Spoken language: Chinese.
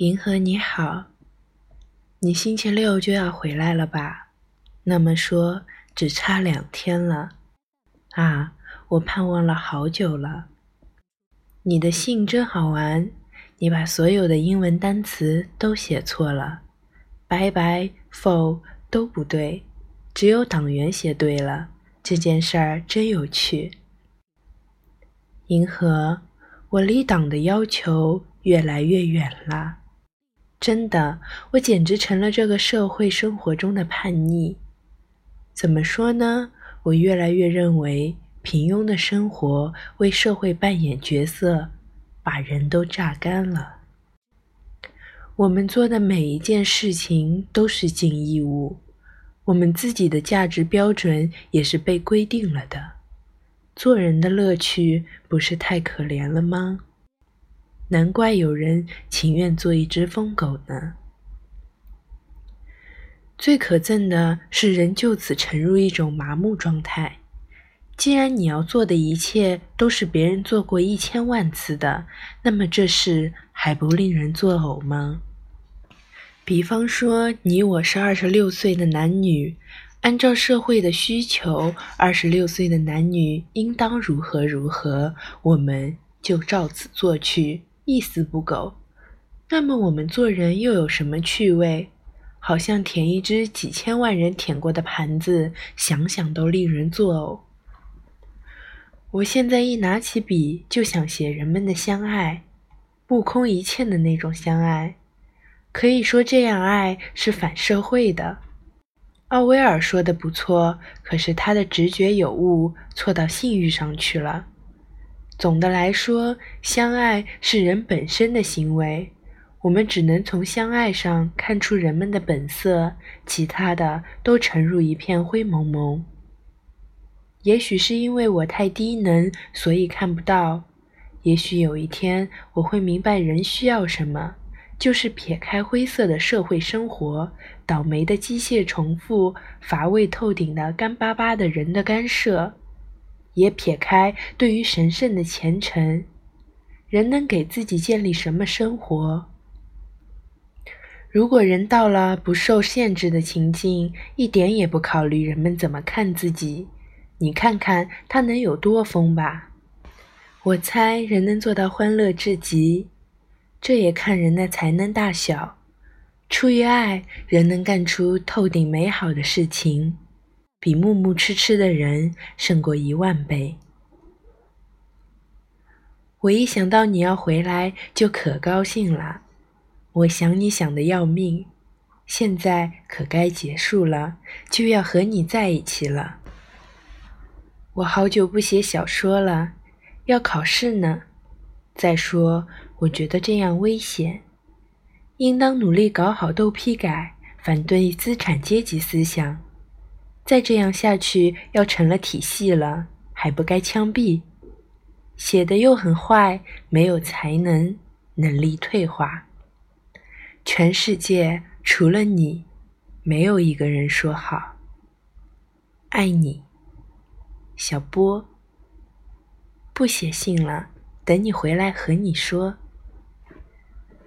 银河你好，你星期六就要回来了吧？那么说只差两天了啊！我盼望了好久了。你的信真好玩，你把所有的英文单词都写错了，拜拜、否都不对，只有党员写对了。这件事儿真有趣。银河，我离党的要求越来越远了。真的，我简直成了这个社会生活中的叛逆。怎么说呢？我越来越认为，平庸的生活为社会扮演角色，把人都榨干了。我们做的每一件事情都是尽义务，我们自己的价值标准也是被规定了的。做人的乐趣不是太可怜了吗？难怪有人情愿做一只疯狗呢。最可憎的是人就此沉入一种麻木状态。既然你要做的一切都是别人做过一千万次的，那么这事还不令人作呕吗？比方说，你我是二十六岁的男女，按照社会的需求，二十六岁的男女应当如何如何，我们就照此做去。一丝不苟，那么我们做人又有什么趣味？好像舔一只几千万人舔过的盘子，想想都令人作呕。我现在一拿起笔，就想写人们的相爱，目空一切的那种相爱。可以说这样爱是反社会的。奥威尔说的不错，可是他的直觉有误，错到性欲上去了。总的来说，相爱是人本身的行为，我们只能从相爱上看出人们的本色，其他的都沉入一片灰蒙蒙。也许是因为我太低能，所以看不到。也许有一天我会明白人需要什么，就是撇开灰色的社会生活、倒霉的机械重复、乏味透顶的干巴巴的人的干涉。也撇开对于神圣的虔诚，人能给自己建立什么生活？如果人到了不受限制的情境，一点也不考虑人们怎么看自己，你看看他能有多疯吧？我猜人能做到欢乐至极，这也看人的才能大小。出于爱，人能干出透顶美好的事情。比木木痴痴的人胜过一万倍。我一想到你要回来，就可高兴了。我想你想的要命，现在可该结束了，就要和你在一起了。我好久不写小说了，要考试呢。再说，我觉得这样危险，应当努力搞好斗批改，反对资产阶级思想。再这样下去，要成了体系了，还不该枪毙？写的又很坏，没有才能，能力退化。全世界除了你，没有一个人说好。爱你，小波。不写信了，等你回来和你说。